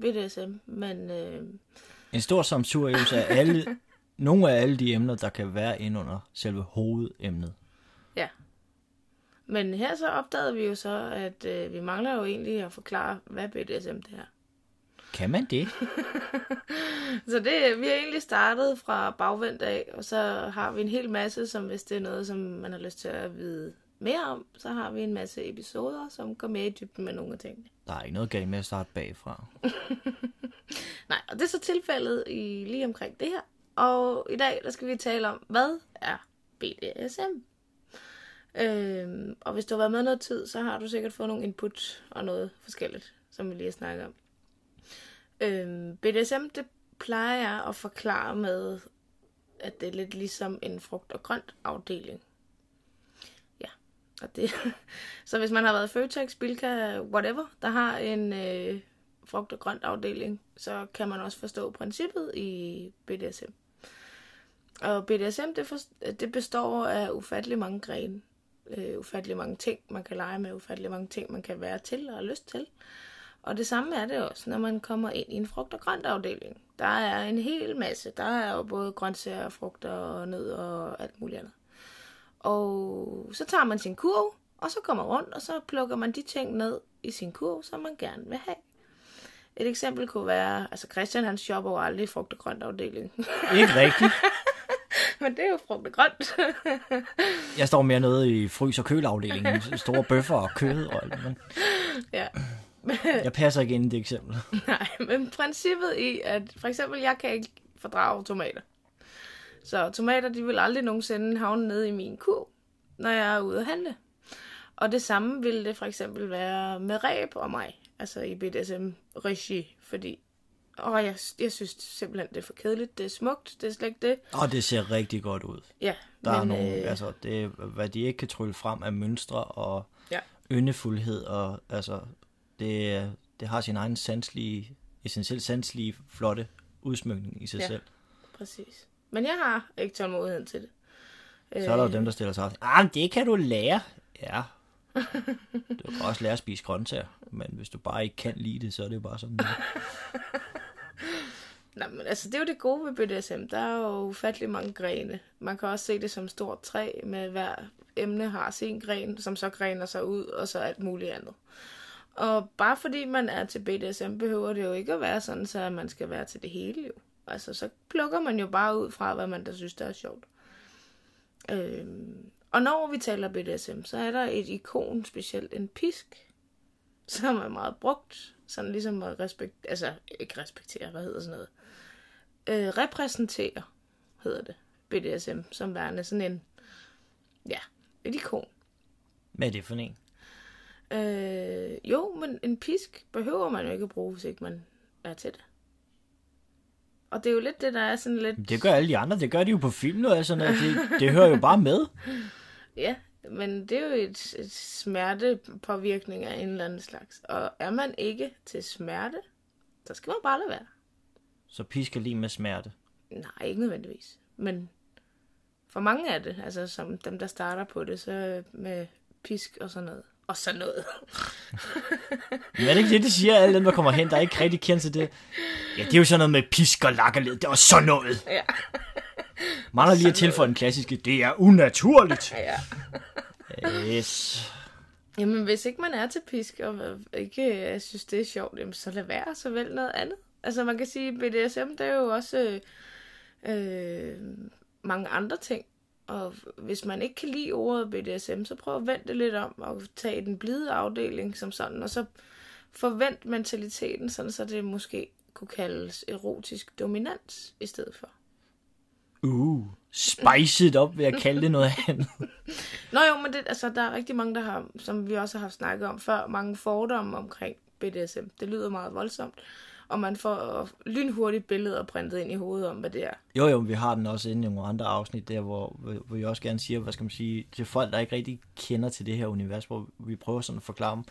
BDSM, men øh, En stor samturøvelse af alle, nogle af alle de emner, der kan være ind under selve hovedemnet. Ja. Men her så opdagede vi jo så, at øh, vi mangler jo egentlig at forklare, hvad BDSM det er. Kan man det? Så det, vi har egentlig startet fra bagvendt af, og så har vi en hel masse, som hvis det er noget, som man har lyst til at vide mere om, så har vi en masse episoder, som går mere i dybden med nogle af tingene. Der er ikke noget galt med at starte bagfra. Nej, og det er så tilfældet i, lige omkring det her. Og i dag, der skal vi tale om, hvad er BDSM? Øhm, og hvis du har været med noget tid, så har du sikkert fået nogle input og noget forskelligt, som vi lige har snakket om. Øhm, BDSM, det plejer jeg at forklare med, at det er lidt ligesom en frugt- og grønt afdeling. Og det, så hvis man har været Føtex, Bilka, whatever, der har en øh, frugt- og grønt afdeling, så kan man også forstå princippet i BDSM. Og BDSM, det, for, det består af ufattelig mange grene. Øh, ufattelig mange ting, man kan lege med, ufattelig mange ting, man kan være til og have lyst til. Og det samme er det også, når man kommer ind i en frugt- og grønt afdeling. Der er en hel masse. Der er jo både grøntsager, frugter og nødder og alt muligt andet. Og så tager man sin kurv, og så kommer rundt, og så plukker man de ting ned i sin kurv, som man gerne vil have. Et eksempel kunne være, altså Christian han shopper jo aldrig i frugt- og grønt afdeling. Ikke rigtigt. Men det er jo frugt og grønt. Jeg står mere nede i frys- og køleafdelingen. Store bøffer og kød og alt. Men ja. jeg passer ikke ind i det eksempel. Nej, men princippet i, at for eksempel, jeg kan ikke fordrage tomater. Så tomater, de vil aldrig nogensinde havne nede i min kurv, når jeg er ude at handle. Og det samme ville det for eksempel være med ræb og mig, altså i BDSM-regi, fordi åh, jeg, jeg synes simpelthen, det er for kedeligt, det er smukt, det er slet ikke det. Og det ser rigtig godt ud. Ja, Der er men, nogle, øh, altså, det, er, hvad de ikke kan trylle frem af mønstre og Ja. yndefuldhed, og altså, det, det har sin egen sanselige, essentielt sanselige, flotte udsmykning i sig Ja. selv. præcis. Men jeg har ikke tålmodigheden til det. Så er der jo dem, der stiller sig op. Ah, det kan du lære. Ja. Du kan også lære at spise grøntsager, men hvis du bare ikke kan lide det, så er det jo bare sådan. er. Nej, men altså, det er jo det gode ved BDSM. Der er jo ufattelig mange grene. Man kan også se det som et stort træ, med hver emne har sin gren, som så grener sig ud, og så alt muligt andet. Og bare fordi man er til BDSM, behøver det jo ikke at være sådan, så man skal være til det hele jo. Altså, så plukker man jo bare ud fra, hvad man der synes, der er sjovt. Øhm, og når vi taler BDSM, så er der et ikon, specielt en pisk, som er meget brugt, sådan ligesom at respektere, altså ikke respektere, hvad hedder sådan noget, øh, repræsentere, hedder det, BDSM, som værende sådan en, ja, et ikon. Hvad er det for en? Øh, jo, men en pisk behøver man jo ikke at bruge, hvis ikke man er til det. Og det er jo lidt det, der er sådan lidt... Det gør alle de andre. Det gør de jo på film og sådan noget. Det, det hører jo bare med. Ja, men det er jo et, et smertepåvirkning af en eller anden slags. Og er man ikke til smerte, så skal man bare lade være. Så pisker lige med smerte. Nej, ikke nødvendigvis. Men for mange er det, altså som dem, der starter på det, så med pisk og sådan noget. Og sådan noget. Men er det ikke det, de siger, alle dem, der kommer hen, der ikke rigtig kender til det? Ja, det er jo sådan noget med pisk og lakkerled. Det er også sådan noget. ja. Mangler lige at tilføje den klassiske, det er unaturligt. ja. Yes. Jamen, hvis ikke man er til pisk, og ikke øh, synes, det er sjovt, jamen, så lad være, så vælg noget andet. Altså, man kan sige, BDSM, det er jo også øh, øh, mange andre ting. Og hvis man ikke kan lide ordet BDSM, så prøv at vente det lidt om og tage den blide afdeling som sådan, og så forvent mentaliteten, sådan så det måske kunne kaldes erotisk dominans i stedet for. Uh, spiced op ved at kalde det noget andet. Nå jo, men det, altså, der er rigtig mange, der har, som vi også har haft snakket om før, mange fordomme omkring BDSM. Det lyder meget voldsomt. Og man får lynhurtigt billeder printet ind i hovedet om, hvad det er. Jo, jo, vi har den også inde i nogle andre afsnit der, hvor, hvor vi også gerne siger, hvad skal man sige, til folk, der ikke rigtig kender til det her univers, hvor vi prøver sådan at forklare dem,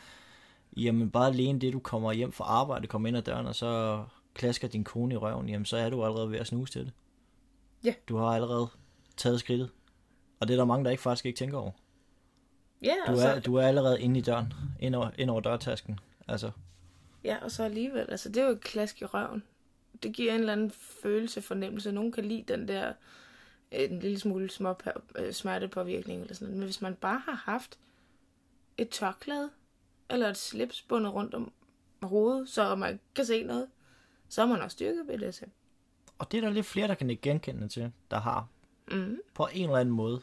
jamen bare alene det, du kommer hjem fra arbejde, kommer ind ad døren, og så klasker din kone i røven, jamen så er du allerede ved at snuse til det. Ja. Du har allerede taget skridtet. Og det er der mange, der ikke faktisk ikke tænker over. Ja, Du er, så, du er allerede inde i døren, ind over, ind over dørtasken. Altså, ja, og så alligevel, altså det er jo et klask i røven. Det giver en eller anden følelse, fornemmelse. Nogen kan lide den der en lille smule små øh, smertepåvirkning eller sådan noget. Men hvis man bare har haft et tørklæde eller et slips bundet rundt om hovedet, så man kan se noget, så er man også styrket BDSM. og det er der lidt flere, der kan ikke genkende til, der har. Mm. På en eller anden måde.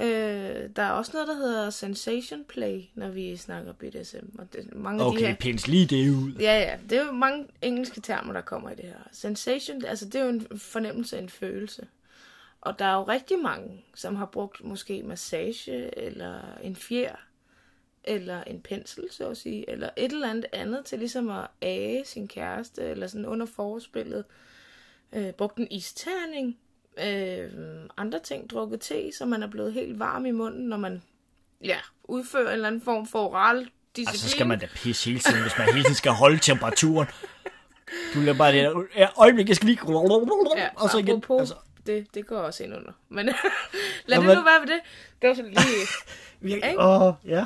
Øh, der er også noget, der hedder sensation play, når vi snakker BDSM. Og det, mange af de Okay, her... pins lige det ud. Ja, ja. Det er jo mange engelske termer, der kommer i det her. Sensation, altså det er jo en fornemmelse, en følelse. Og der er jo rigtig mange, som har brugt måske massage, eller en fjer, eller en pensel, så at sige, eller et eller andet andet til ligesom at age sin kæreste, eller sådan under forspillet. Øh, brugt en isterning, øh, andre ting, drukket te, så man er blevet helt varm i munden, når man ja, udfører en eller anden form for oral disciplin. Altså, så skal man da pisse hele tiden, hvis man hele tiden skal holde temperaturen. Du lader bare det der, ja, øjeblik, jeg skal lige... Ja, og så igen. Altså, det, det går også ind under. Men lad Jamen- det nu være ved det. Det var sådan lige... virkelig, åh, ja.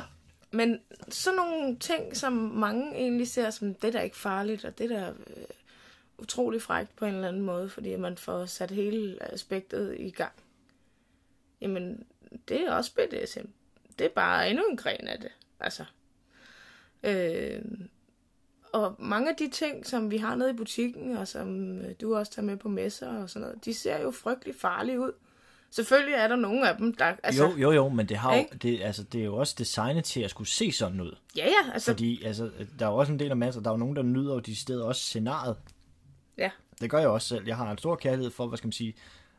Men sådan nogle ting, som mange egentlig ser som, det der er ikke farligt, og det der øh, utrolig frækt på en eller anden måde, fordi man får sat hele aspektet i gang. Jamen, det er også BDSM. Det er bare endnu en gren af det. Altså. Øh, og mange af de ting, som vi har nede i butikken, og som øh, du også tager med på messer og sådan noget, de ser jo frygtelig farlige ud. Selvfølgelig er der nogle af dem, der... Altså, Jo, jo, jo, men det, har jo, Ikke? det, altså, det er jo også designet til at skulle se sådan ud. Ja, ja, altså... Fordi altså, der er jo også en del af masser, der er jo nogen, der nyder jo de steder også scenariet. Det gør jeg også selv. Jeg har en stor kærlighed for, hvad skal man sige,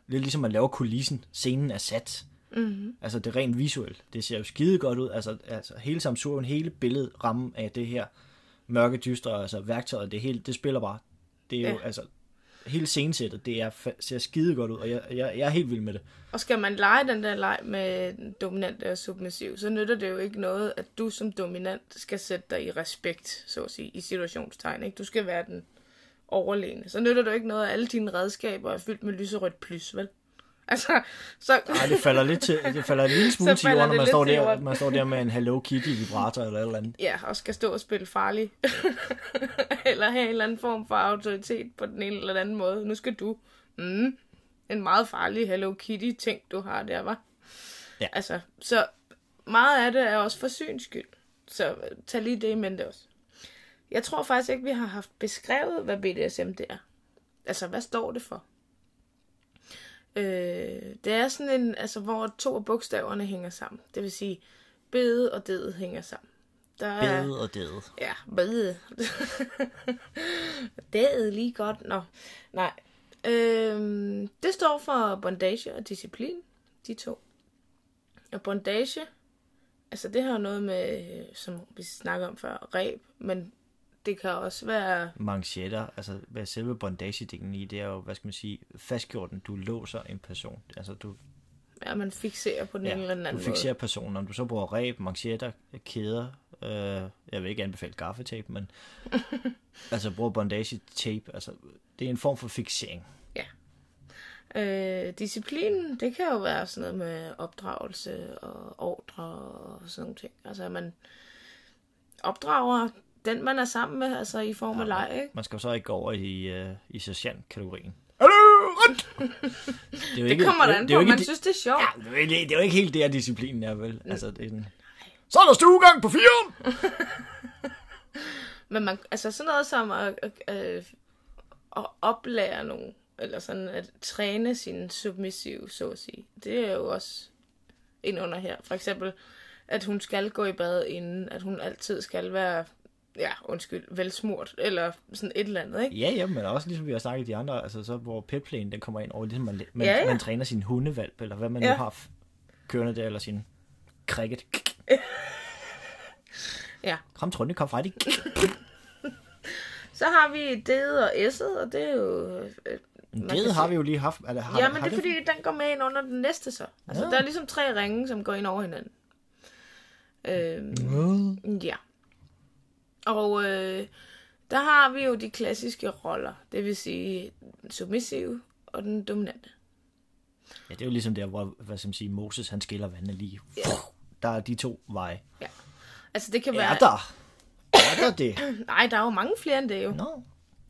lidt ligesom at lave kulissen. Scenen er sat. mm-hmm. Altså det er rent visuelt. Det ser jo skide godt ud. Altså, altså hele samsuren, hele billedet, rammen af det her mørke dystre, altså værktøjet, det, hele, det spiller bare. Det er jo, Ja. altså, hele scenesættet, det er, ser skide godt ud, og jeg, jeg, jeg er helt vild med det. Og skal man lege den der leg med dominant og submissiv, så nytter det jo ikke noget, at du som dominant skal sætte dig i respekt, så at sige, i situationstegn. Ikke? Du skal være den overlegne. Så nytter det jo ikke noget, at alle dine redskaber er fyldt med lyserødt plys, vel? Altså, så... Ej, det falder lidt til, det falder en lille smule til jorden, når man står, der, man står der med en Hello Kitty vibrator eller et eller andet. Ja, og skal stå og spille farlig. eller have en eller anden form for autoritet på den ene eller den anden måde. Nu skal du. Mm, en meget farlig Hello Kitty ting, du har der, var. Ja. Altså, så meget af det er også for syns skyld. Så tag lige det i mente også. Jeg tror faktisk ikke, vi har haft beskrevet, hvad BDSM det er. Altså, hvad står det for? Øh, det er sådan en, altså, hvor to af bogstaverne hænger sammen. Det vil sige, bede og ded hænger sammen. Der er, Bede og dede. Ja, bede. det er lige godt. Nå, nej. Øhm, det står for bondage og disciplin, de to. Og bondage, altså det har noget med, øh, som vi snakker om før, ræb, men det kan også være, manchetter, altså hvad selve bondage-delen i, det er jo, hvad skal man sige, fastgjorten, du låser en person. Altså du, at man fixerer på den ene eller den du anden fixerer måde. personen, om du så bruger ræb, manchetter, kæder, øh, jeg vil ikke anbefale gaffetape, men altså bruger bondage-tape, altså det er en form for fixering. Øh, disciplinen, det kan jo være sådan noget med opdragelse og ordre og sådan nogle ting. Altså, at man opdrager den, man er sammen med, altså i form af leg, ikke? Man skal jo så ikke gå over i, uh, i sergeant-kategorien. Hallo, rundt! Det, er jo Det kommer da an det er på, ikke man di- synes, det er sjovt. Ja, det er jo ikke, det er jo ikke helt der, disciplinen er, vel? Altså, det er sådan... Så er der stuegang på firen! Men man, altså sådan noget som at, at, at, at oplære nogen, eller sådan at træne sin submissiv, så at sige, det er jo også ind under her. For eksempel, at hun skal gå i bad inden, at hun altid skal være, ja, undskyld, velsmurt, eller sådan et eller andet, ikke? Ja, ja, men også ligesom vi har snakket de andre, altså så hvor petplænen den kommer ind over, ligesom man, man, Ja, ja, man træner sin hundevalp, eller hvad man Ja. nu har kørende der, eller sin cricket. Ja. Kom, Trunde, kom fra dig. Så har vi D'et og S'et, og det er jo... øh, Det har vi jo lige haft. Eller, har, Ja, men har det er fordi, den går med ind under den næste så. Altså, Ja. der er ligesom tre ringe, som går ind over hinanden. Mm. ja. Og øh, der har vi jo de klassiske roller. Det vil sige den submissive og den dominante. Ja, det er jo ligesom der, hvor hvad skal man sige, Moses han skiller vandene lige. Ja. Der er de to veje. Altså, det kan Er være... der? Er der det? Nej, der er jo mange flere end det jo. Nå.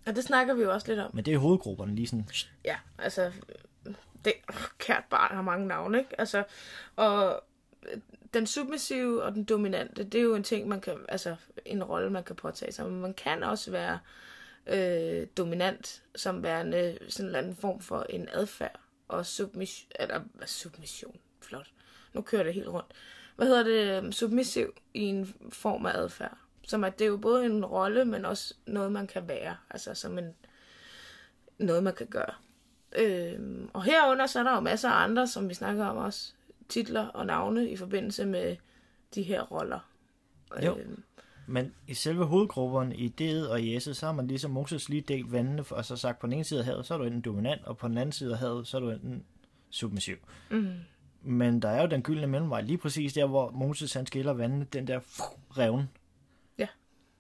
Og det snakker vi jo også lidt om. Men det er hovedgrupperne lige sådan. Ja, altså, det, kært barn har mange navne, ikke? Altså, og den submissive og den dominante, det er jo en ting, man kan, altså, en rolle, man kan påtage sig. Men man kan også være øh, dominant, som værende sådan en eller anden form for en adfærd, og submission, eller submission, flot. Nu kører det helt rundt. Hvad hedder det? Øhm, submissiv i en form af adfærd. Som at det er jo både en rolle, men også noget, man kan være. Altså som en, noget, man kan gøre. Øhm, og herunder så er der jo masser af andre, som vi snakker om også, titler og navne i forbindelse med de her roller. Jo. Øhm, Men i selve hovedgrupperne, i det og i S'et, så har man ligesom Moses lige delt vandene, og så sagt, på den ene side af havet, så er du enten dominant, og på den anden side af havet, så er du enten submissiv. mm, Men der er jo den gyldne mellemvej, lige præcis der, hvor Moses han skiller vandene, den der revne. Ja.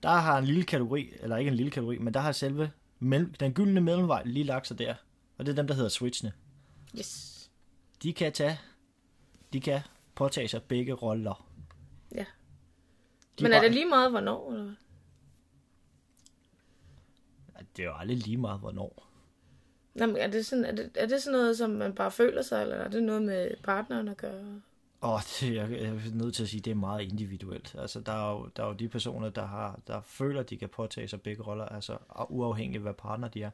Der har en lille kategori, eller ikke en lille kategori, men der har selve mellem, den gyldne mellemvej lige lagt sig der. Og det er dem, der hedder switchene. yes. De kan tage, de kan påtage sig begge roller. Ja. De Men er bare- det lige meget, hvornår? Eller? hvad? Det er jo aldrig lige meget, hvornår. Nå, men er, det sådan, er, det, er det sådan noget, som man bare føler sig, eller er det noget med partneren at gøre? Åh, det, jeg, er nødt til at sige, det er meget individuelt. Altså, der er jo, der er jo de personer, der, har, der føler, at de kan påtage sig begge roller, altså uafhængigt hvad partner de er.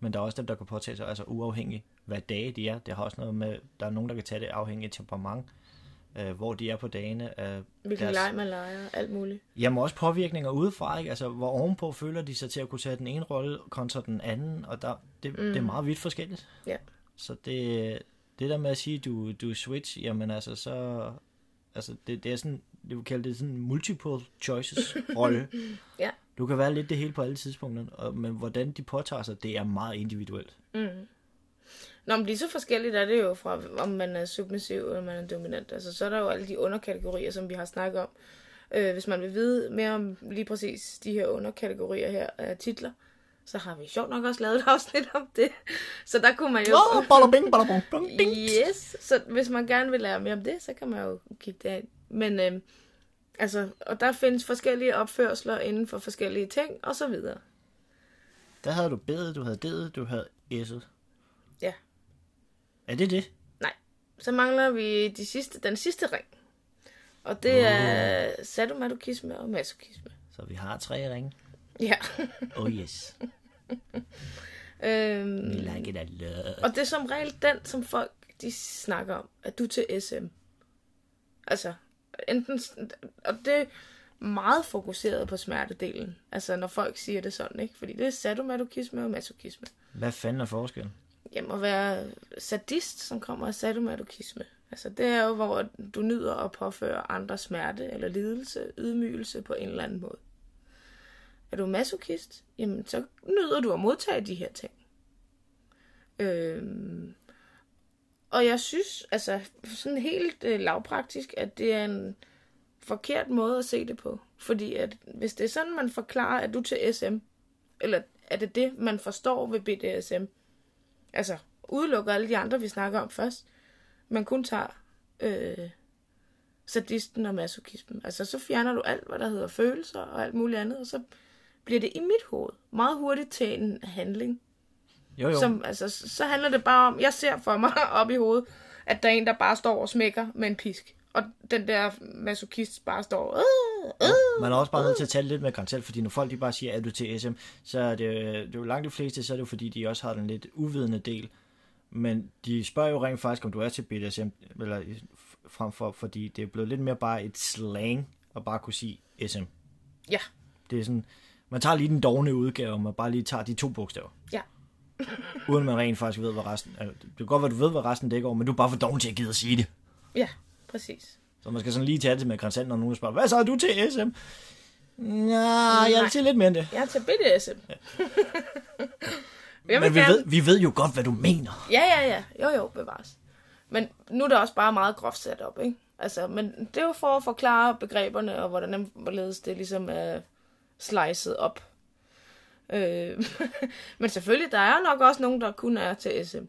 Men der er også dem, der kan påtage sig, altså uafhængigt hvad dage de er. Det har også noget med, der er nogen, der kan tage det afhængigt af temperament, øh, hvor de er på dagene. Øh, Hvilken Deres- leg man leger, alt muligt. Jamen også påvirkninger udefra, ikke? Altså, hvor ovenpå føler de sig til at kunne tage den ene rolle kontra den anden, og der, det, mm. det er meget vidt forskelligt. Ja. Så det, det der med at sige, du, du switch, jamen altså, så... Altså, det, det er sådan, det vil kalde det sådan en multiple choices rolle. Ja. Du kan være lidt det hele på alle tidspunkter, og, men hvordan de påtager sig, det er meget individuelt. Mm. Nå, men lige så forskelligt er det jo fra, om man er submissiv eller man er dominant. Altså, så er der jo alle de underkategorier, som vi har snakket om. Øh, hvis man vil vide mere om lige præcis de her underkategorier her af titler, så har vi sjovt nok også lavet et afsnit om det. Så der kunne man jo... Oh, bada bing, bada bong, bong, ding. Yes, så hvis man gerne vil lære mere om det, så kan man jo kigge derind. Men øh, altså, og der findes forskellige opførsler inden for forskellige ting, og så videre. Der havde du bedet, du havde dedet, du havde æsset. Ja. Er det det? Nej, så mangler vi de sidste, den sidste ring. Og det er sadomasochisme og masochisme. Så vi har tre ringe. Ja. Oh yes. øhm, We like it a lot. og det er som regel den, som folk de snakker om, at du er til SM. Altså, enten, og det er meget fokuseret på smertedelen. Altså, når folk siger det sådan, ikke? Fordi det er sadomasochisme og masochisme. Hvad fanden er forskellen? Jamen, at være sadist, som kommer af sadomasochisme. Altså, det er jo, hvor du nyder at påføre andre smerte eller lidelse, ydmygelse på en eller anden måde. Er du masochist, jamen, så nyder du at modtage de her ting. Øhm, og jeg synes, altså, sådan helt øh, lavpraktisk, at det er en forkert måde at se det på. Fordi at, hvis det er sådan, man forklarer, at du til SM, eller er det det, man forstår ved BDSM, altså udelukker alle de andre, vi snakker om først, Man kun tager øh, sadisten og masochismen. Altså så fjerner du alt, hvad der hedder følelser og alt muligt andet, og så bliver det i mit hoved meget hurtigt til en handling. Jo, jo. Som, altså, så handler det bare om, jeg ser for mig op i hovedet, at der er en, der bare står og smækker med en pisk. Og den der masochist bare står... Øh, øh. Man er også bare nødt til at tale lidt med grænsel, fordi når folk de bare siger, at du til SM, så er det, det er jo langt de fleste, så er det jo fordi, de også har den lidt uvidende del. Men de spørger jo rent faktisk, om du er til BDSM, eller frem for, fordi det er blevet lidt mere bare et slang, at bare kunne sige SM. Ja, Det er sådan, man tager lige den dogne udgave, og man bare lige tager de to bogstaver. ja. Uden man rent faktisk ved, hvad resten... Altså, det kan godt være, du ved, hvad resten dækker over, men du er bare for doven til at gide at sige det. Ja, præcis. Så man skal sådan lige tage det med grænsel, når nogen spørger, hvad så er du til SM? Nej, jeg er til lidt mere end det. Jeg er til BDSM. vil Men vi gerne... ved, vi ved jo godt, hvad du mener. Ja, ja, ja. Jo, jo, bevares. Men nu er det også bare meget groft sat op, ikke? Altså, men det er jo for at forklare begreberne, og hvordan hvorledes det ligesom er slicet op. Øh, men selvfølgelig, der er nok også nogen, der kun er til SM.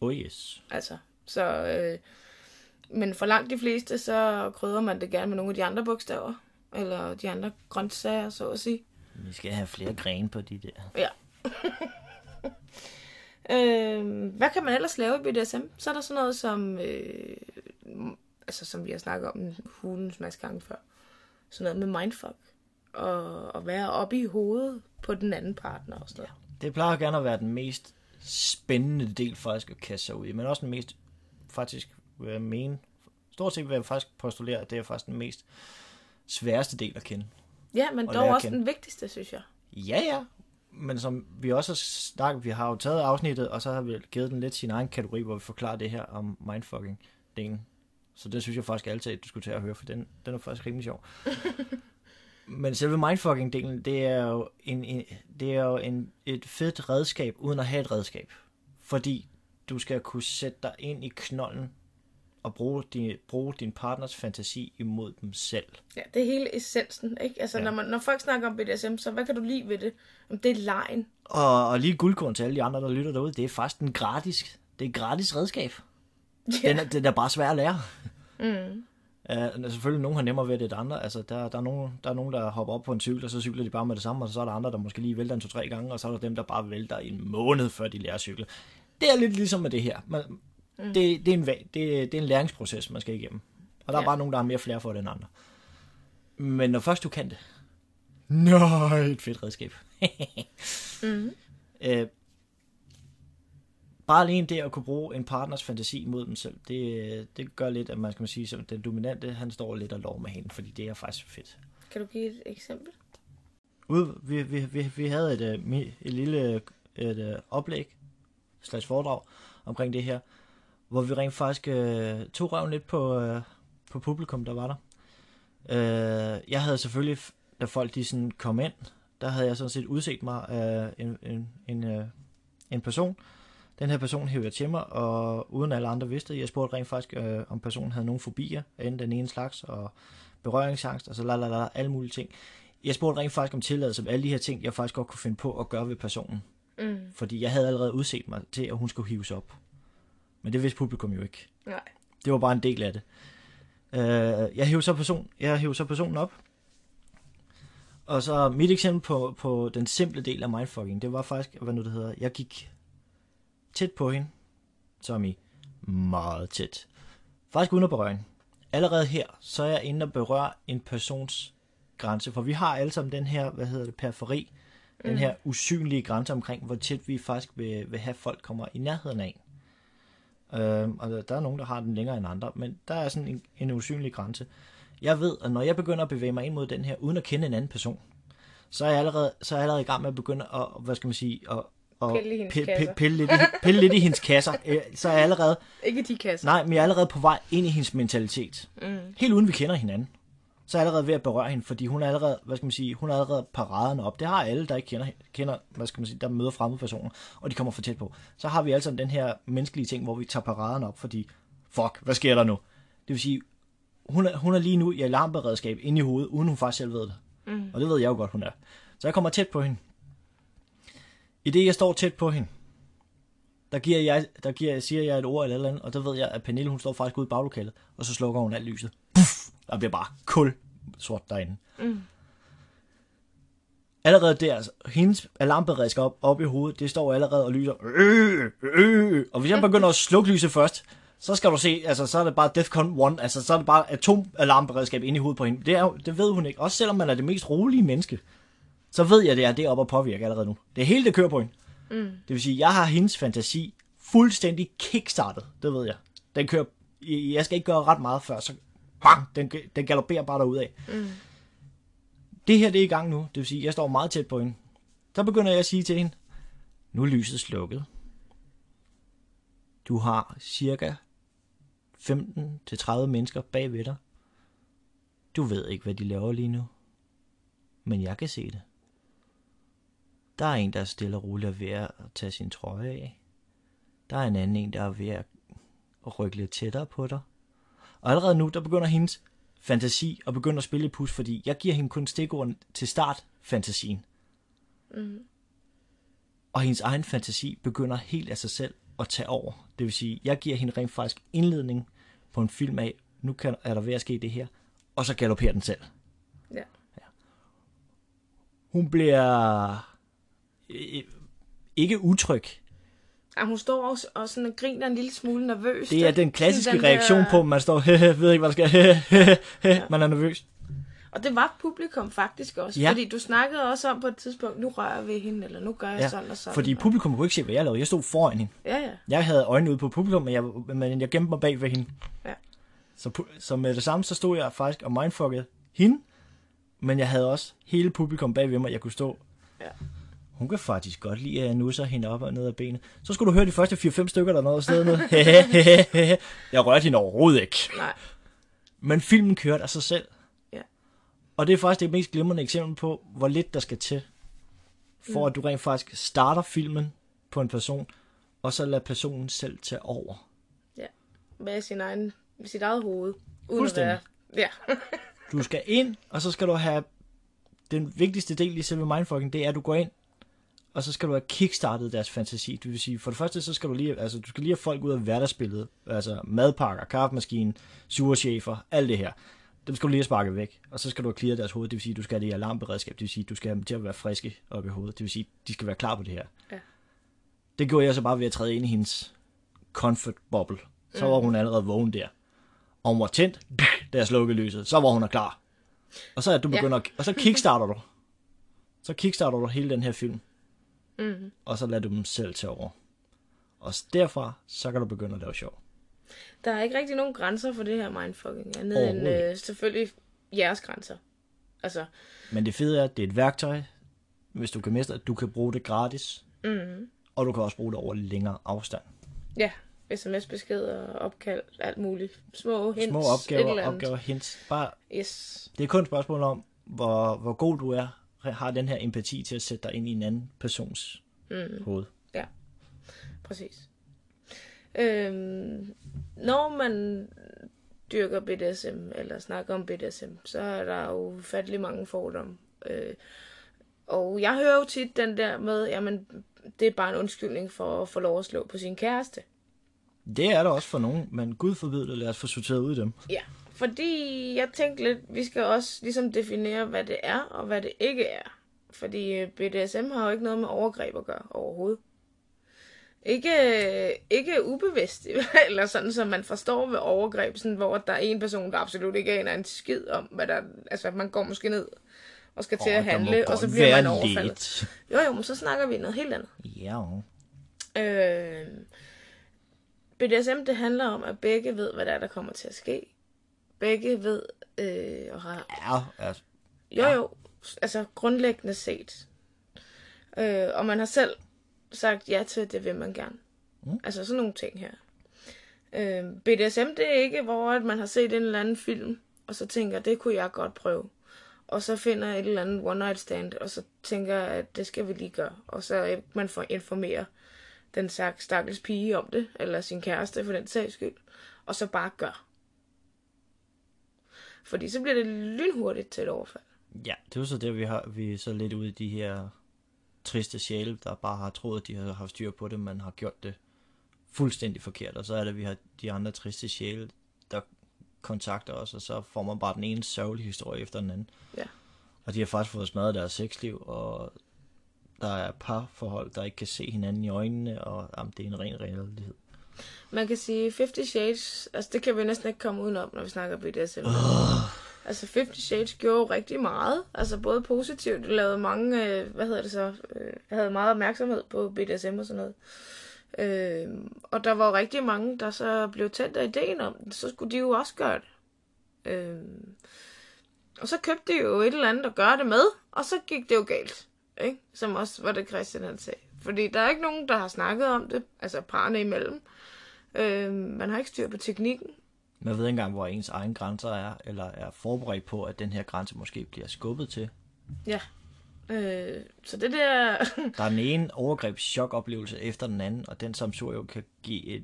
Oh yes. Altså, så... Øh, men for langt de fleste, så krydder man det gerne med nogle af de andre bogstaver. Eller de andre grøntsager, så at sige. Vi skal have flere grene på de der. Ja. øh, hvad kan man ellers lave i BDSM? Så er der sådan noget som, øh, altså som vi har snakket om hulens masse gange før. Sådan noget med mindfuck. Og, og være oppe i hovedet på den anden partner og sådan noget. Det plejer gerne at være den mest spændende del faktisk at kaste sig ud i, men også den mest, faktisk vil jeg mene, stort set vil jeg faktisk postulere, at det er faktisk den mest sværeste del at kende. Ja, men Og dog at også kende. den vigtigste, synes jeg. Ja, ja. Men som vi også har snakket, vi har jo taget afsnittet, og så har vi givet den lidt sin egen kategori, hvor vi forklarer det her om mindfucking-delen. Så det synes jeg faktisk altid, at du skulle til at høre, for den, den er faktisk rimelig sjov. Men selve mindfucking-delen, det er jo, en, en, det er jo en, et fedt redskab, uden at have et redskab. Fordi du skal kunne sætte dig ind i knolden og bruge din, bruge din partners fantasi imod dem selv. Ja, det er hele essensen, ikke? Altså, ja. når, man, når folk snakker om BDSM, så hvad kan du lide ved det? Jamen, det er lejen. Og, og lige guldkorn til alle de andre, der lytter derude, det er faktisk en gratis, det er et gratis redskab. Ja. Den er, den er bare svær at lære. Mm. Uh, selvfølgelig, nogen har nemmere ved det end andre. Altså, der, der, er nogen, der er nogen, der hopper op på en cykel, og så cykler de bare med det samme, og så er der andre, der måske lige vælter en to-tre gange, og så er der dem, der bare vælter i en måned, før de lærer at cykle. Det er lidt ligesom med det her. Man, mm. det, det, er en, det, det er en læringsproces, man skal igennem. Og der er Ja. bare nogen, der har mere flere for det end andre. Men når først du kan det, nej, et fedt redskab. Mm. Øh, bare alene det at kunne bruge en partners fantasi mod dem selv, det, det gør lidt, at man skal man sige, som den dominante, han står lidt og lov med hende, fordi det er faktisk fedt. Kan du give et eksempel? Ude, vi, vi, vi, vi havde et, øh, et lille et, øh, oplæg, slags foredrag, omkring det her, hvor vi rent faktisk øh, tog røven lidt på, øh, på publikum, der var der. Øh, jeg havde selvfølgelig, da folk de sådan kom ind, der havde jeg sådan set udset mig øh, en, en, en, øh, en person. Den her person hævde jeg til mig, og uden alle andre vidste, det, jeg spurgte rent faktisk, øh, om personen havde nogle fobier, enten den ene slags, og berøringsangst, og så la, la, la, alle mulige ting. Jeg spurgte rent faktisk om tilladelse om alle de her ting, jeg faktisk godt kunne finde på at gøre ved personen. Mm. Fordi jeg havde allerede udset mig til, at hun skulle hives op. Men det vidste publikum jo ikke. Nej. Det var bare en del af det. Øh, jeg hævde så, person, jeg hævde så personen op. Og så mit eksempel på, på den simple del af mindfucking, det var faktisk, hvad nu det hedder, jeg gik tæt på hende, som i meget tæt. Faktisk uden at berøre hende. Allerede her, så er jeg inde og berøre en persons grænse, for vi har alle sammen den her, hvad hedder det, periferi, mm. den her usynlige grænse omkring, hvor tæt vi faktisk vil, vil have folk kommer i nærheden af en. Øhm, og der- der er nogen, der har den længere end andre, men der er sådan en, en usynlig grænse. Jeg ved, at når jeg begynder at bevæge mig ind mod den her, uden at kende en anden person, så er jeg allerede, så er jeg allerede i gang med at begynde at, hvad skal man sige, at, at Pille i hendes pille, kasser. pille, lidt i, pille lidt i hendes kasser. Øh, Så er jeg allerede, Ikke de kasser. nej, men jeg er allerede på vej ind i hendes mentalitet. Mm. Helt uden vi kender hinanden. Så er jeg allerede ved at berøre hende, fordi hun er allerede, hvad skal man sige, hun er allerede paraderne op. Det har alle, der ikke kender, kender hvad skal man sige, der møder fremmede personer, og de kommer for tæt på. Så har vi alle sammen den her menneskelige ting, hvor vi tager paraderne op, fordi, fuck, hvad sker der nu? Det vil sige, hun er, hun er lige nu i alarmberedskab inde i hovedet, uden hun faktisk selv ved det. Mm. Og det ved jeg jo godt, hun er. Så jeg kommer tæt på hende. I det, jeg står tæt på hende, der, giver jeg, der giver, siger jeg et ord eller et eller andet, og der ved jeg, at Pernille, hun står faktisk ude i baglokalet, og så slukker hun alt lyset. Puff! Der bliver bare kul sort derinde. Mm. Allerede der, altså, hendes alarmberedskab op i hovedet, det står allerede og lyser. Øh, øh. Og hvis jeg begynder at slukke lyset først, så skal du se, altså så er det bare Defcon 1, altså så er det bare atomalarmberedskab inde i hovedet på hende. Det, er, jo- det ved hun ikke. Også selvom man er det mest rolige menneske, så ved jeg, det er det op at påvirke allerede nu. Det er hele, det kører på hende. Mm. Det vil sige, jeg har hendes fantasi fuldstændig kickstartet. Det ved jeg. Den kører, jeg skal ikke gøre ret meget før, så bang, den, den galopperer bare derudad. Mm. Det her, det er i gang nu. Det vil sige, jeg står meget tæt på hende. Så begynder jeg at sige til hende, nu er lyset slukket. Du har cirka 15-30 mennesker bagved dig. Du ved ikke, hvad de laver lige nu. men jeg kan se det. Der er en, der er stille og roligt ved at tage sin trøje af. Der er en anden en, der er ved at rykke lidt tættere på dig. Og allerede nu, der begynder hendes fantasi at begynde at spille i pus, fordi jeg giver hende kun stikorden til start fantasien. Mm. Og hendes egen fantasi begynder helt af sig selv at tage over. Det vil sige, jeg giver hende rent faktisk indledning på en film af, nu kan, er der ved at ske det her, og så galopperer den selv. Ja. Hun bliver øh, ikke utryg. Ja, hun står også og sådan og griner en lille smule nervøst. Det er den klassiske Sådan reaktion der- på, at man står, ved ikke, hvad der skal, man er nervøs. Og det var publikum faktisk også. Ja. Fordi du snakkede også om på et tidspunkt, nu rører jeg ved hende, eller nu gør jeg Ja, sådan og sådan. fordi publikum kunne ikke se, hvad jeg lavede. Jeg stod foran hende. Ja, ja. Jeg havde øjnene ude på publikum, men jeg, men jeg gemte mig bag ved hende. Ja. Så, så med det samme, så stod jeg faktisk og mindfuckede hende, men jeg havde også hele publikum bag ved mig, jeg kunne stå. Ja. Hun kan faktisk godt lide, at jeg nusser hende op og ned af benet. Så skulle du høre de første 4-5 stykker, der nåede afsted ned. jeg rørte hende overhovedet ikke. Nej. Men filmen kørte af sig selv. Ja. Og det er faktisk det mest glimrende eksempel på, hvor lidt der skal til, for at du rent faktisk starter filmen på en person, og så lader personen selv tage over. Med sin egen, med sit eget hoved. Uden at være... Ja. Du skal ind, og så skal du have... Den vigtigste del i selve mindfucking, det er, at du går ind, og så skal du have kickstartet deres fantasi. Det vil sige, for det første, så skal du lige, altså, du skal lige have folk ud af hverdagsbilledet. Altså madpakker, kaffemaskine, surchefer, alt det her. Dem skal du lige have sparket væk. Og så skal du have clearet deres hoved. Det vil sige, du skal have det alarmberedskab. Det vil sige, du skal have dem til at være friske op i hovedet. Det vil sige, de skal være klar på det her. Ja. Det gjorde jeg så bare ved at træde ind i hendes comfort bubble. Så var hun allerede vågen der. Og hun var tændt, da jeg slukkede lyset. Så var hun er klar. Og så er du Ja. begynder, at, og så kickstarter du. Så kickstarter du hele den her film. Mm. Og så lader du dem selv tage over. Og derfra, så kan du begynde at lave sjov. Der er ikke rigtig nogen grænser for det her mindfucking. Andet end øh, selvfølgelig jeres grænser. Altså, Men det fede er, at det er et værktøj, hvis du kan mestre, at du kan bruge det gratis. mm, Og du kan også bruge det over længere afstand. ja, sms-beskeder, opkald, alt muligt. Små hints, Små opgaver, opgaver, hints. Bare, Yes. det er kun et spørgsmål om, hvor, hvor god du er, har den her empati til at sætte dig ind i en anden persons Mm. hoved. Præcis. Øhm, når man dyrker BDSM, eller snakker om BDSM, så er der jo ufattelig mange fordomme. Øh, og jeg hører jo tit den der med, jamen, det er bare en undskyldning for at få lov at slå på sin kæreste. Det er der også for nogen, men Gud forbyde det, lad os få sorteret ud i dem. Ja, fordi jeg tænkte lidt, vi skal også ligesom definere, hvad det er, og hvad det ikke er. Fordi øh, BDSM har jo ikke noget med overgreb at gøre overhovedet. Ikke, ikke ubevidst, eller sådan, som man forstår ved overgreb, sådan, hvor der er en person, der absolut ikke aner en skid om, hvad der, altså man går måske ned og skal til Åh, at handle, og så bliver man overfaldet. lidt. Jo jo, men så snakker vi noget helt andet. Ja, Øh, BDSM, det handler om, at begge ved, hvad der er, der kommer til at ske. Begge ved, øh, og har ja, altså, Jo, jo. Altså grundlæggende set. Øh, og man har selv sagt ja til, at det vil man gerne. Mm. Altså sådan nogle ting her. Øh, BDSM, det er ikke, hvor at man har set en eller anden film, og så tænker, det kunne jeg godt prøve. Og så finder et eller andet one night stand, og så tænker at det skal vi lige gøre. Og så øh, man får informere den stak- stakkels pige om det, eller sin kæreste for den sags skyld, og så bare gør. Fordi så bliver det lynhurtigt til et overfald. ja, det er jo så det, vi har vi er så lidt ude i de her triste sjæle, der bare har troet, at de har haft styr på det, men har gjort det fuldstændig forkert. Og så er det, at vi har de andre triste sjæle, der kontakter os, og så får man bare den ene sørgelige historie efter den anden. Ja. Og de har faktisk fået smadret deres sexliv, og der er parforhold, der ikke kan se hinanden i øjnene, og jamen, det er en ren realitet. Man kan sige 50 Shades, altså det kan vi næsten ikke komme udenom, når vi snakker BDSM. Uh, Altså 50 Shades gjorde jo rigtig meget, altså både positivt, det lavede mange, øh, hvad hedder det så, øh, havde meget opmærksomhed på BDSM og sådan noget. Øh, og der var jo rigtig mange, der så blev tændt af ideen om det, så skulle de jo også gøre det. Øh, og så købte de jo et eller andet at gøre det med, og så gik det jo galt. Ikke? Som også var det Christian han sagde. Fordi der er ikke nogen, der har snakket om det, altså parerne imellem. Øh, man har ikke styr på teknikken. man ved ikke engang, hvor ens egen grænser er, eller er forberedt på, at den her grænse måske bliver skubbet til. Ja. Øh, så det der... Der er den ene overgrebschok-oplevelse efter den anden, og den som så jo kan give et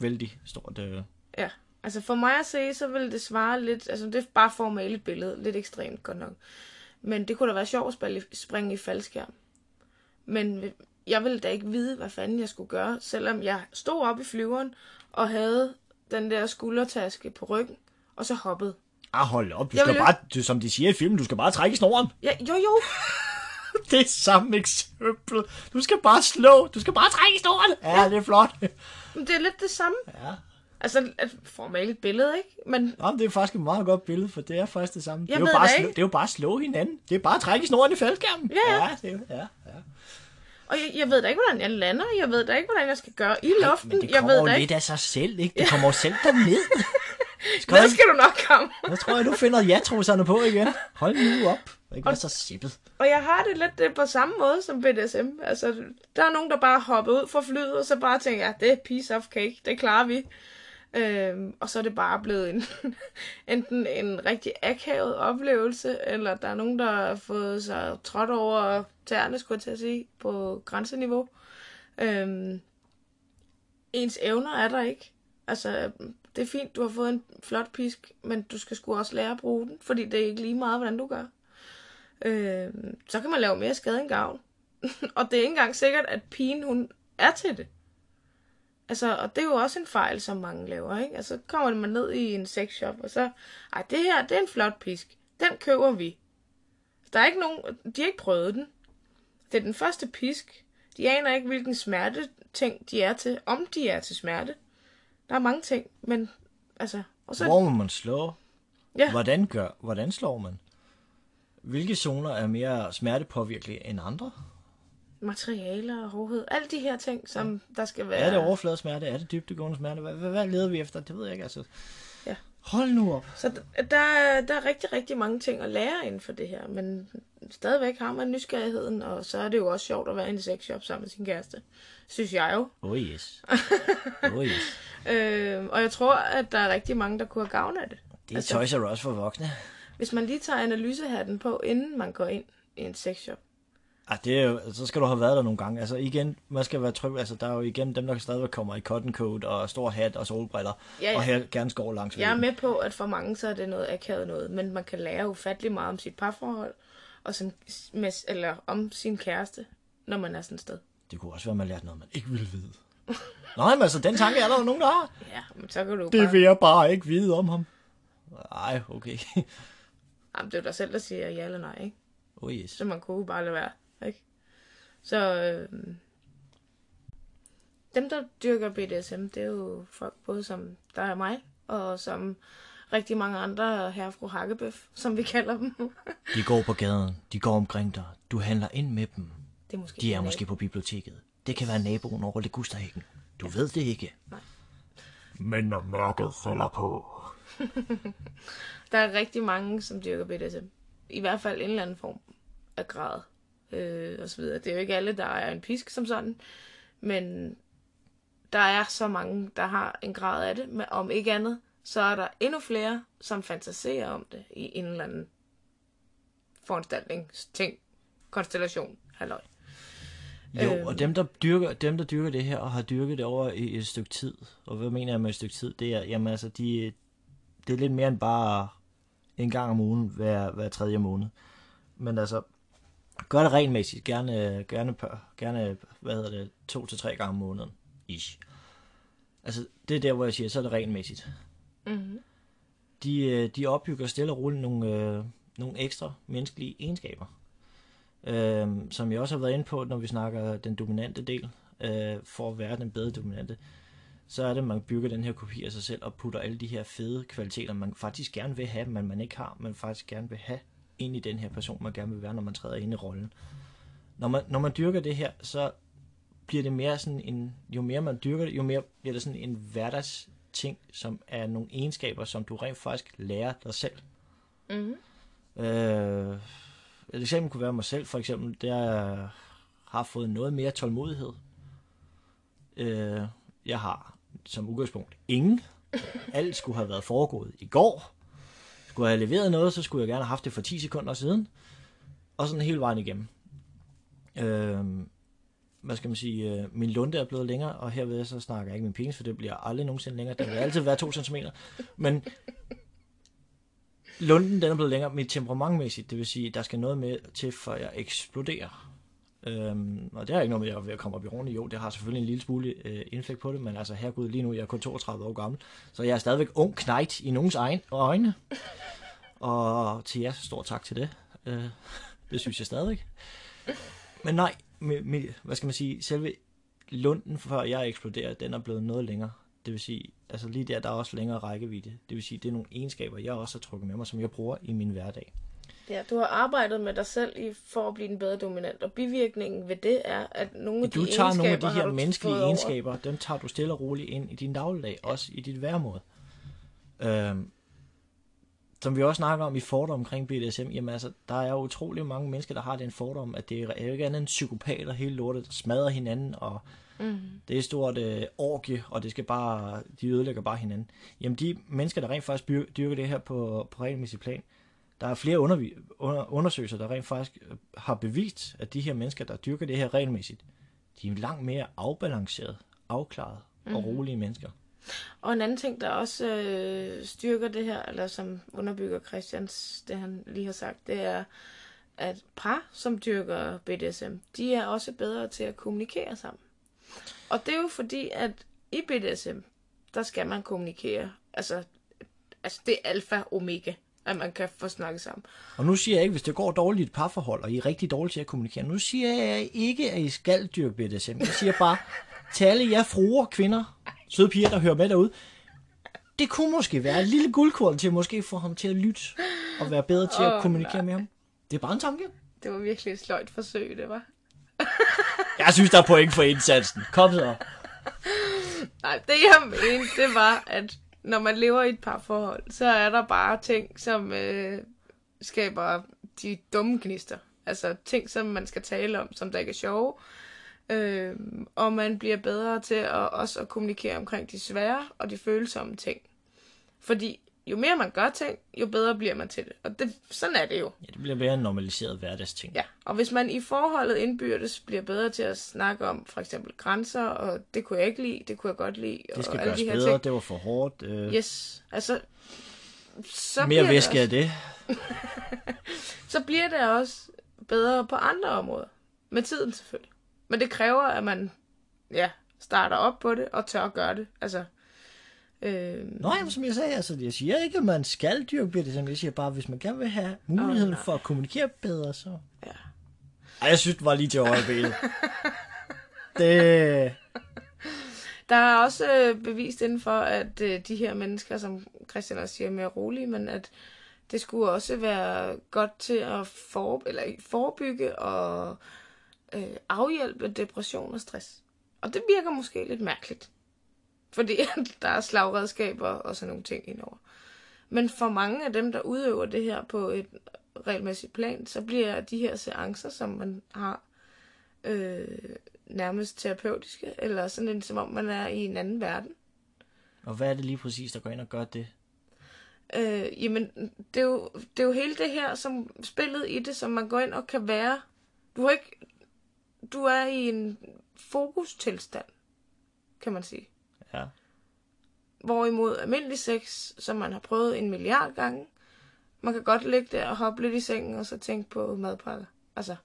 vældig stort... Øh... Ja, altså for mig at se, så vil det svare lidt... Altså det er bare for at male et billede. Lidt ekstremt godt nok. Men det kunne da være sjovt at springe i faldskærm. Men jeg ville da ikke vide, hvad fanden jeg skulle gøre, selvom jeg stod op i flyveren og havde den der skuldertaske på ryggen, og så hoppede. Ah, hold op. Du jeg skal bare, du, som de siger i filmen, du skal bare trække snoren. Ja, jo, jo. det er samme eksempel. Du skal bare slå. Du skal bare trække i snoren. Ja, det er flot. Men det er lidt det samme. Ja. Altså, at male et billede, ikke? Men... Jamen, det er faktisk et meget godt billede, for det er faktisk det samme. det er, jo bare slå, det er jo bare at slå hinanden. Det er bare at trække snoren i faldskærmen. Ja, ja. ja, det er, ja, ja. Og jeg, jeg ved da ikke, hvordan jeg lander. Jeg ved da ikke, hvordan jeg skal gøre i luften. Men det jeg kommer ved jo lidt ikke. af sig selv, ikke? Det kommer jo selv derned. Skal Hvad skal du nok komme? Jeg tror, at du finder ja-truserne på igen. Hold nu op. Ikke være så sippet. Og jeg har det lidt det på samme måde som BDSM. Altså, der er nogen, der bare hopper ud fra flyet, og så bare tænker, ja, det er piece of cake, det klarer vi. Øhm, og så er det bare blevet en, enten en rigtig akavet oplevelse, eller der er nogen, der har fået sig trådt over tæerne, skulle jeg til at sige, på grænseniveau. Øhm, ens evner er der ikke. Altså, det er fint, du har fået en flot pisk, men du skal sgu også lære at bruge den, fordi det er ikke lige meget, hvordan du gør. Øhm, så kan man lave mere skade end gavn. og det er ikke engang sikkert, at pigen, hun er til det. Altså, og det er jo også en fejl, som mange laver, ikke? Altså, kommer man ned i en sexshop, og så, ej, det her, det er en flot pisk. Den køber vi. Der er ikke nogen, de har ikke prøvet den. Det er den første pisk. De aner ikke, hvilken smerte ting de er til, om de er til smerte. Der er mange ting, men altså... Og så, Hvor må man slå? Ja. Hvordan, gør, hvordan slår man? Hvilke zoner er mere smertepåvirkelige end andre? Materialer og hårdhed. Alle de her ting, som der skal være... Er det overfladesmerte? Er det dybdegående smerte? Hvad, hvad, hvad leder vi efter? Det ved jeg ikke. Altså. Ja. Hold nu op. Så der, er- der er rigtig, rigtig mange ting at lære inden for det her, men stadigvæk har man nysgerrigheden, og så er det jo også sjovt at være i en sexshop sammen med sin kæreste. Synes jeg jo. Oh yes. Oh yes. Øh, og jeg tror, at der er rigtig mange, der kunne have gavn af det. Det er altså, Toys R Us for voksne. Hvis man lige tager analysehatten på, inden man går ind i en sexshop. Ah, det er jo, så skal du have været der nogle gange. Altså igen, man skal være tryg. Altså, der er jo igen dem, der stadigvæk kommer i cotton coat og stor hat og solbriller. Ja, ja. Og her gerne skår langs Jeg er med på, at for mange så er det noget akavet noget, men man kan lære ufattelig meget om sit parforhold, og som, med, eller om sin kæreste, når man er sådan et sted. Det kunne også være, at man lærte noget, man ikke ville vide. Nej, men altså, den tanke er der jo nogen, der har. Ja, men så kan du Det bare... vil jeg bare ikke vide om ham. Nej, okay. Jamen, det er jo dig selv, der siger ja eller nej, ikke? Oh yes. Så man kunne bare lade være, ikke? Så øh, dem, der dyrker BDSM, det er jo folk både som der er mig, og som rigtig mange andre herre fru Hakkebøf, som vi kalder dem. De går på gaden. De går omkring dig. Du handler ind med dem. Det er måske De er måske på biblioteket. Det kan være naboen over Ligusterhækken. Du ved det ikke. Nej. Men når mørket falder på. Der er rigtig mange, som dyrker BDSM. I hvert fald en eller anden form af grad. Øh, og så videre. Det er jo ikke alle, der er en pisk som sådan. Men der er så mange, der har en grad af det. Men om ikke andet, så er der endnu flere, som fantaserer om det i en eller anden foranstaltning, ting, konstellation, halløj. Jo, Øhm. og dem der, dyrker, dem, der dyrker det her, og har dyrket det over i et stykke tid, og hvad mener jeg med et stykke tid, det er, jamen altså, de, det er lidt mere end bare en gang om ugen, hver, hver tredje måned. Men altså, gør det regelmæssigt, gerne, gerne, gerne hvad hedder det, to til tre gange om måneden, ish. Altså, det er der, hvor jeg siger, så er det regelmæssigt. Mm-hmm. De, øh, de opbygger stille og roligt nogle, øh, nogle ekstra menneskelige egenskaber. Øh, som jeg også har været inde på, når vi snakker den dominante del, øh, for at være den bedre dominante, så er det, at man bygger den her kopi af sig selv og putter alle de her fede kvaliteter, man faktisk gerne vil have, men man ikke har, men faktisk gerne vil have i den her person, man gerne vil være, når man træder ind i rollen. Når man, når man dyrker det her, så bliver det mere sådan en, jo mere man dyrker det, jo mere bliver det sådan en hverdags ting, som er nogle egenskaber, som du rent faktisk lærer dig selv. Mm-hmm. Øh, et eksempel kunne være mig selv, for eksempel, der har fået noget mere tålmodighed. Øh, jeg har som udgangspunkt ingen. Alt skulle have været foregået i går. Skulle jeg have leveret noget, så skulle jeg gerne have haft det for 10 sekunder siden. Og sådan hele vejen igennem. Øh, hvad skal man sige, øh, min lunde er blevet længere, og herved så snakker jeg ikke min penis, for det bliver aldrig nogensinde længere. Den vil altid være 2 cm. Men lunden den er blevet længere, mit temperamentmæssigt, det vil sige, der skal noget med til, for jeg eksploderer. Øhm, og det har ikke noget med, at jeg er ved at komme op i runde. Jo, det har selvfølgelig en lille smule øh, indflægt på det, men altså herregud, lige nu jeg er kun 32 år gammel, så jeg er stadigvæk ung knægt i nogens egen øjne. Og til jer, stor tak til det. Øh, det synes jeg stadigvæk. Men nej, med, med, hvad skal man sige, selve lunden, før jeg eksploderer, den er blevet noget længere. Det vil sige, altså lige der, der er også længere rækkevidde. Det vil sige, det er nogle egenskaber, jeg også har trukket med mig, som jeg bruger i min hverdag. Ja, du har arbejdet med dig selv i, for at blive en bedre dominant, og bivirkningen ved det er, at nogle af Du de tager nogle af de egenskaber her menneskelige fået over. egenskaber, dem tager du stille og roligt ind i din dagligdag, også i dit væremåde. Øhm, som vi også snakker om i fordom omkring BDSM, jamen altså, der er jo utrolig mange mennesker, der har den fordom, at det er jo ikke andet end psykopater hele lortet, der smadrer hinanden, og Mm. det er stort øh, orgie, og det skal bare, de ødelægger bare hinanden. Jamen de mennesker, der rent faktisk dyrker det her på, på regelmæssig plan, der er flere undervi- under, undersøgelser, der rent faktisk øh, har bevist, at de her mennesker, der dyrker det her regelmæssigt, de er langt mere afbalanceret, afklaret og rolige mennesker. Og en anden ting, der også øh, styrker det her, eller som underbygger Christians, det han lige har sagt, det er, at par, som dyrker BDSM, de er også bedre til at kommunikere sammen. Og det er jo fordi, at i BDSM, der skal man kommunikere. Altså, altså det er alfa omega, at man kan få snakket sammen. Og nu siger jeg ikke, hvis det går dårligt i et parforhold, og I er rigtig dårlige til at kommunikere, nu siger jeg ikke, at I skal dyrke BDSM. Jeg siger bare, til alle jer fruer, kvinder, søde piger, der hører med derude, det kunne måske være et lille guldkorn til at måske få ham til at lytte, og være bedre til at Åh, kommunikere med ham. Det er bare en tanke. Det var virkelig et sløjt forsøg, det var. Jeg synes, der er point for indsatsen. Kom så. Nej, det jeg mente, det var, at når man lever i et par forhold, så er der bare ting, som øh, skaber de dumme gnister. Altså ting, som man skal tale om, som der ikke er sjove. Øh, og man bliver bedre til at, også at kommunikere omkring de svære og de følsomme ting. Fordi jo mere man gør ting, jo bedre bliver man til det. Og det, sådan er det jo. Ja, det bliver mere en normaliseret hverdagsting. Ja, og hvis man i forholdet indbyrdes bliver bedre til at snakke om for eksempel grænser, og det kunne jeg ikke lide, det kunne jeg godt lide, Det skal og alle gøres de her bedre, ting. det var for hårdt. Øh, Yes, altså... Så mere væske af det. Så bliver det også bedre på andre områder. Med tiden selvfølgelig. Men det kræver, at man ja, starter op på det og tør at gøre det. Altså, øh, Nå, jamen, som jeg sagde, altså, jeg siger ikke, at man skal dyrke BDSM. Jeg siger bare, hvis man gerne vil have muligheden nej. for at kommunikere bedre, så... ja. Ej, jeg synes, det var lige til øjebenet. det... Der er også øh, bevist inden for, at øh, de her mennesker, som Christian også siger, er mere rolige, men at det skulle også være godt til at for, eller forebygge og øh, afhjælpe depression og stress. Og det virker måske lidt mærkeligt. Fordi der er slagredskaber og sådan nogle ting indover. Men for mange af dem, der udøver det her på et regelmæssigt plan, så bliver de her seancer, som man har, øh, nærmest terapeutiske, eller sådan en, som om man er i en anden verden. Og hvad er det lige præcis, der går ind og gør det? Øh, jamen, det er, jo, det er jo hele det her, som spillet i det, som man går ind og kan være. Du har ikke, du er i en fokustilstand, kan man sige. Ja. Hvorimod almindelig sex, som man har prøvet en milliard gange, man kan godt ligge der og hoppe lidt i sengen, og så tænke på madpakker. Altså.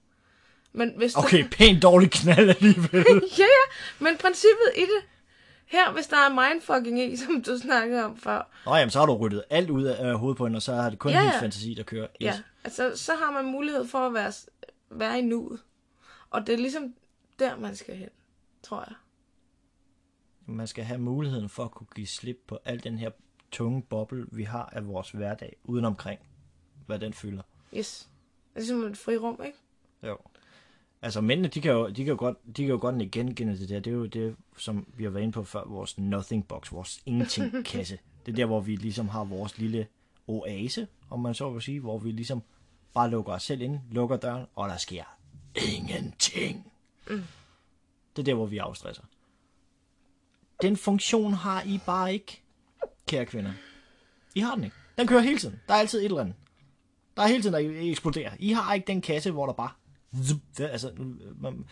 Men hvis Okay, pænt dårlig knald alligevel. ja, ja, men princippet i det, her, hvis der er mindfucking i, som du snakkede om før, Nå jamen, så har du ryddet alt ud af øh, hovedet på hende, og så har det kun Ja, ja, ja. hendes fantasi, der kører. Yes. ja, altså, så har man mulighed for at være, være i nuet. Og det er ligesom der, man skal hen, tror jeg. Man skal have muligheden for at kunne give slip på al den her tunge boble, vi har af vores hverdag, uden omkring, hvad den fylder. Yes. Det er ligesom et frirum, ikke? Jo. Altså mændene, de kan jo, de kan jo godt, de kan jo godt genkende det der. Det er jo det, som vi har været inde på før, vores nothing box, vores ingenting kasse. Det er der, hvor vi ligesom har vores lille oase, om man så vil sige, hvor vi ligesom bare lukker os selv ind, lukker døren, og der sker ingenting. Mm. Det er der, hvor vi afstresser. Den funktion har I bare ikke, kære kvinder. I har den ikke. Den kører hele tiden. Der er altid et eller andet. Der er hele tiden, der eksploderer. I har ikke den kasse, hvor der bare... Zup, det, altså, man,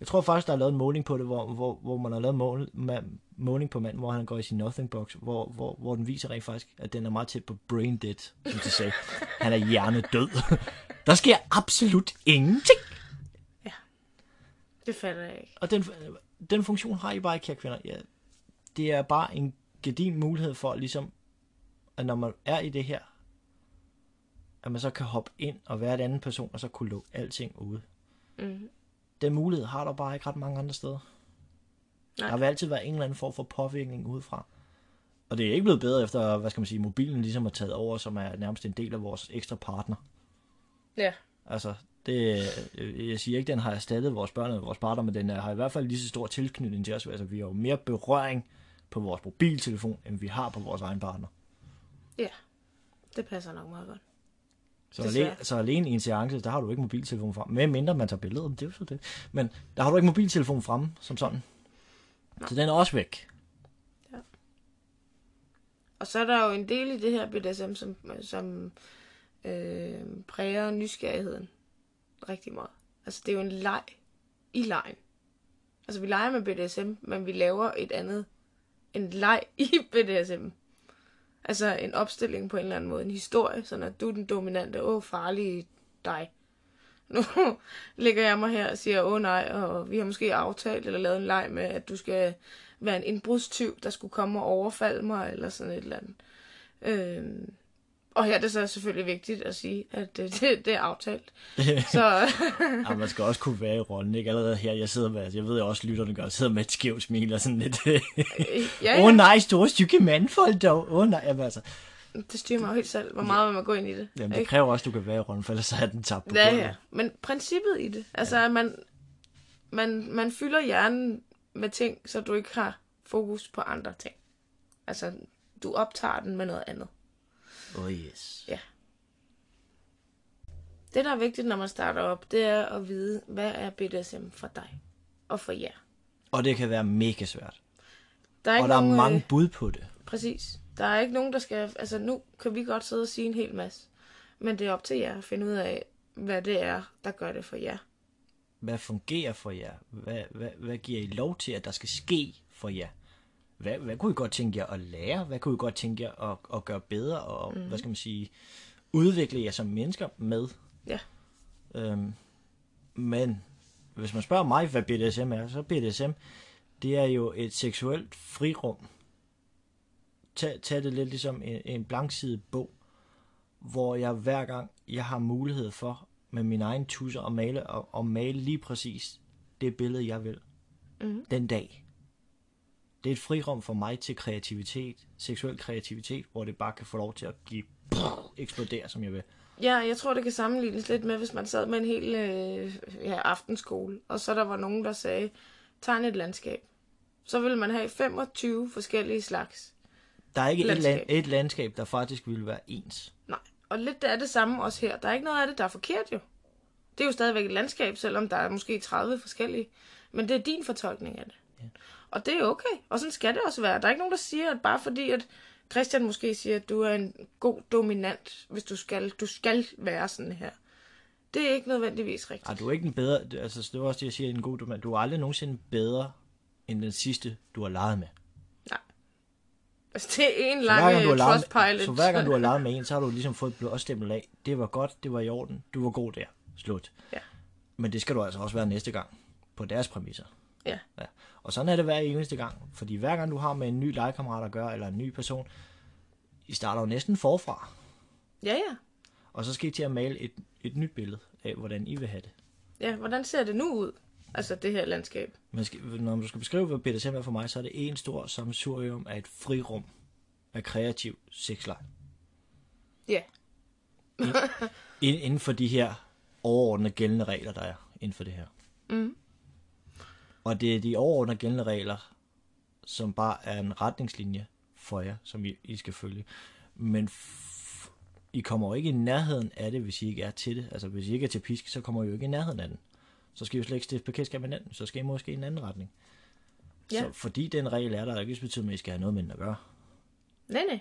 jeg tror faktisk, der er lavet en måling på det, hvor, hvor, hvor man har lavet mål, man, måling på manden, hvor han går i sin nothing box, hvor, hvor, hvor den viser rent faktisk, at den er meget tæt på brain dead, som de sagde. Han er hjernedød. Der sker absolut ingenting. Det fatter jeg ikke. Og den, den funktion har I bare ikke, kære kvinder. Ja, det er bare en gedin mulighed for, ligesom, at når man er i det her, at man så kan hoppe ind og være en anden person, og så kunne lukke alting ude. Mm. Den mulighed har der bare ikke ret mange andre steder. Nej. Der vil altid være en eller anden form for påvirkning udefra. Og det er ikke blevet bedre efter, hvad skal man sige, mobilen ligesom har taget over, som er nærmest en del af vores ekstra partner. Ja. Altså, det, øh, jeg siger ikke, den har erstattet vores børn og vores partner, men den er- har i hvert fald lige så stor tilknytning til os. Altså, vi har jo mere berøring på vores mobiltelefon, end vi har på vores egen partner. Ja. Det passer nok meget godt. Så alene, så alene i en seance, der har du ikke mobiltelefon frem. Med mindre man tager billeder, det er jo så det. Men der har du ikke mobiltelefon fremme, som sådan. Så den er også væk. Og så er der jo en del i det her BDSM, som, som øh, præger nysgerrigheden rigtig meget. Altså, det er jo en leg i lejen. Altså, vi leger med BDSM, men vi laver et andet, en leg i BDSM. Altså, en opstilling på en eller anden måde, en historie, sådan at du er den dominante, åh, farlige dig. Nu ligger jeg mig her og siger, åh nej, og vi har måske aftalt eller lavet en leg med, at du skal være en indbrudstyv, der skulle komme og overfalde mig, eller sådan et eller andet. Øhm, og her er det så selvfølgelig vigtigt at sige, at det, det, det er aftalt. Så Ja, man skal også kunne være i rollen, ikke? Allerede her, jeg sidder med, jeg ved jeg også, lytterne gør, jeg sidder med et skævt smil og sådan lidt, ja, åh oh, ja, nej, store stykke mandfolk dog, åh oh, nej, jamen, altså, det styrer mig jo helt selv, hvor meget man må gå ind i det. jamen, det kræver også, at du kan være i rollen, for ellers er den tabt på Ja, ja. Men princippet i det, altså at man, man, man fylder hjernen med ting, så du ikke har fokus på andre ting. Altså, du optager den med noget andet. Oh yes. Det, der er vigtigt, når man starter op, det er at vide, hvad er BDSM for dig og for jer. Og det kan være mega svært. Der er Og der er nogen, mange Øh, bud på det. præcis. Der er ikke nogen, der skal... Altså, nu kan vi godt sidde og sige en hel masse. Men det er op til jer at finde ud af, hvad det er, der gør det for jer. Hvad fungerer for jer? Hvad, hvad, hvad giver I lov til, at der skal ske for jer? Hvad, hvad kunne I godt tænke jer at lære? Hvad kunne I godt tænke jer at, at gøre bedre? Og mm. hvad skal man sige, udvikle jer som mennesker med? Ja. Øhm, men hvis man spørger mig, hvad BDSM er, så BDSM, det er jo et seksuelt frirum. Tag, tag det lidt ligesom en, en blanksidet bog, hvor jeg hver gang, jeg har mulighed for med min egen tusser at male, og, og male lige præcis det billede, jeg vil. Mhm. Den dag. Det er et frirum for mig til kreativitet, seksuel kreativitet, hvor det bare kan få lov til at give eksplodere, som jeg vil. Ja, jeg tror, det kan sammenlignes lidt med, hvis man sad med en hel øh, ja, aftenskole, og så der var nogen, der sagde, tegn et landskab. Så ville man have 25 forskellige slags. Der er ikke et, Landskab. land, et landskab, der faktisk ville være ens. Nej, og lidt er det samme også her. Der er ikke noget af det, der er forkert jo. Det er jo stadigvæk et landskab, selvom der er måske 30 forskellige. Men det er din fortolkning af det. Ja. Og det er okay. Og sådan skal det også være. Der er ikke nogen, der siger, at bare fordi, at Christian måske siger, at du er en god dominant, hvis du skal, du skal være sådan her. Det er ikke nødvendigvis rigtigt. Ej, du er ikke en bedre, altså det var også det, jeg siger, en god domand. Du er aldrig nogensinde bedre, end den sidste, du har leget med. Altså, det er en lang øh, Trustpilot. så hver gang du har leget med en, så har du ligesom fået et blodstempel af, det var godt, det var i orden, du var god der, slut. Ja. Men det skal du altså også være næste gang, på deres præmisser. Ja. ja. Og sådan er det hver eneste gang, fordi hver gang du har med en ny legekammerat at gøre, eller en ny person, I starter jo næsten forfra, Ja, ja. og så skal I til at male et, et nyt billede af, hvordan I vil have det. Ja, hvordan ser det nu ud? Altså, det her landskab. Man skal, når du skal beskrive, hvad BDSM er for mig, så er det en stor sammensurium af et frirum af kreativ sexleg. Ja. Ind- Inden for de her overordnede gældende regler, der er inden for det her. Mm. Og det er de overordnede gældende regler, som bare er en retningslinje for jer, som I, I skal følge. Men f- I kommer jo ikke i nærheden af det, hvis I ikke er til det. Altså hvis I ikke er til pisk, så kommer I jo ikke i nærheden af den. Så skal I jo slet ikke stifte bekendtskab med hinanden. Så skal I måske i en anden retning. Ja. Så fordi den regel er der, er ikke betyder, at I skal have noget med den at gøre. Nej, nej.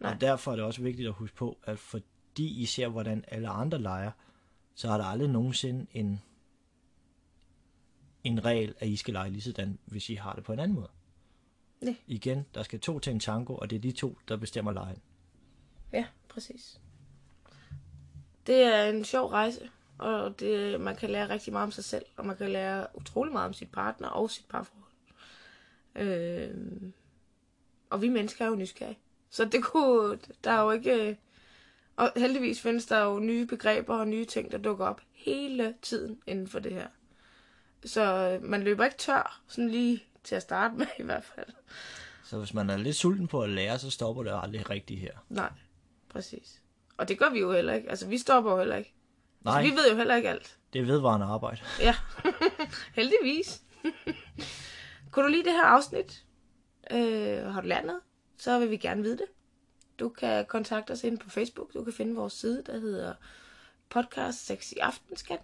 Nej. Og derfor er det også vigtigt at huske på, at fordi I ser, hvordan alle andre leger, så er der aldrig nogensinde en, en regel, at I skal lege lige sådan, hvis I har det på en anden måde. Nej. Igen, der skal to til en tango, og det er de to, der bestemmer lejen. Ja, præcis. Det er en sjov rejse, og det, man kan lære rigtig meget om sig selv, og man kan lære utrolig meget om sit partner og sit parforhold. Øh, og vi mennesker er jo nysgerrige. Så det kunne, der er jo ikke... Og heldigvis findes der jo nye begreber og nye ting, der dukker op hele tiden inden for det her. Så man løber ikke tør, sådan lige til at starte med i hvert fald. Så hvis man er lidt sulten på at lære, så stopper det aldrig rigtigt her. Nej, præcis. Og det gør vi jo heller ikke. Altså, vi stopper jo heller ikke. Nej, Altså, vi ved jo heller ikke alt. det er vedvarende arbejde. Ja, heldigvis. Kunne du lide det her afsnit? Øh, har du lært noget? Så vil vi gerne vide det. Du kan kontakte os ind på Facebook. Du kan finde vores side, der hedder podcast Sexy Aftenskat.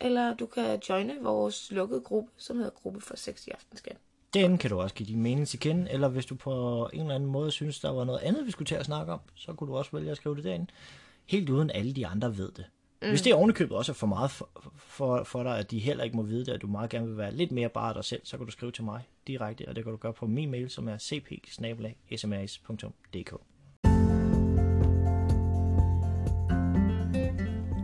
Eller du kan joine vores lukkede gruppe, som hedder Gruppe for Sexy Aftenskat. Den kan du også give din mening til kende, eller hvis du på en eller anden måde synes, der var noget andet, vi skulle til at snakke om, så kunne du også vælge at skrive det derinde. Helt uden alle de andre ved det. Mm. Hvis det er ovenikøbet også er for meget for, for, for dig, at de heller ikke må vide det, at du meget gerne vil være lidt mere bare dig selv, så kan du skrive til mig direkte, og det kan du gøre på min mail, som er cp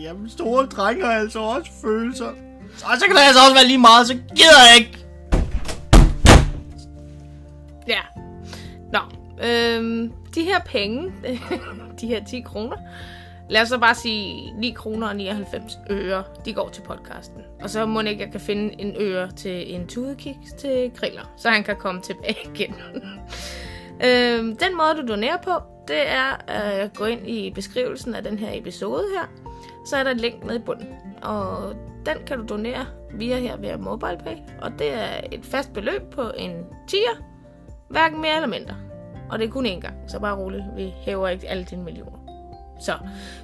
Jamen, store drenge har altså også følelser. Og så kan det altså også være lige meget, så gider jeg ikke. Ja. Nå, øhm, de her penge, de her 10 kroner, lad os så bare sige 9 kroner og 99 øre, de går til podcasten. Og så må ikke, jeg kan finde en øre til en tudekiks til griller, så han kan komme tilbage igen. øhm, den måde, du donerer på, det er at gå ind i beskrivelsen af den her episode her. Så er der et link nede i bunden, og den kan du donere via her via MobilePay. Og det er et fast beløb på en 10'er, hverken mere eller mindre. Og det er kun én gang, så bare roligt. Vi hæver ikke alle dine millioner. Så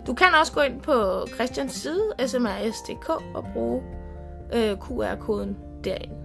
du kan også gå ind på Christians side, smrs.dk, og bruge øh, QR-koden derinde.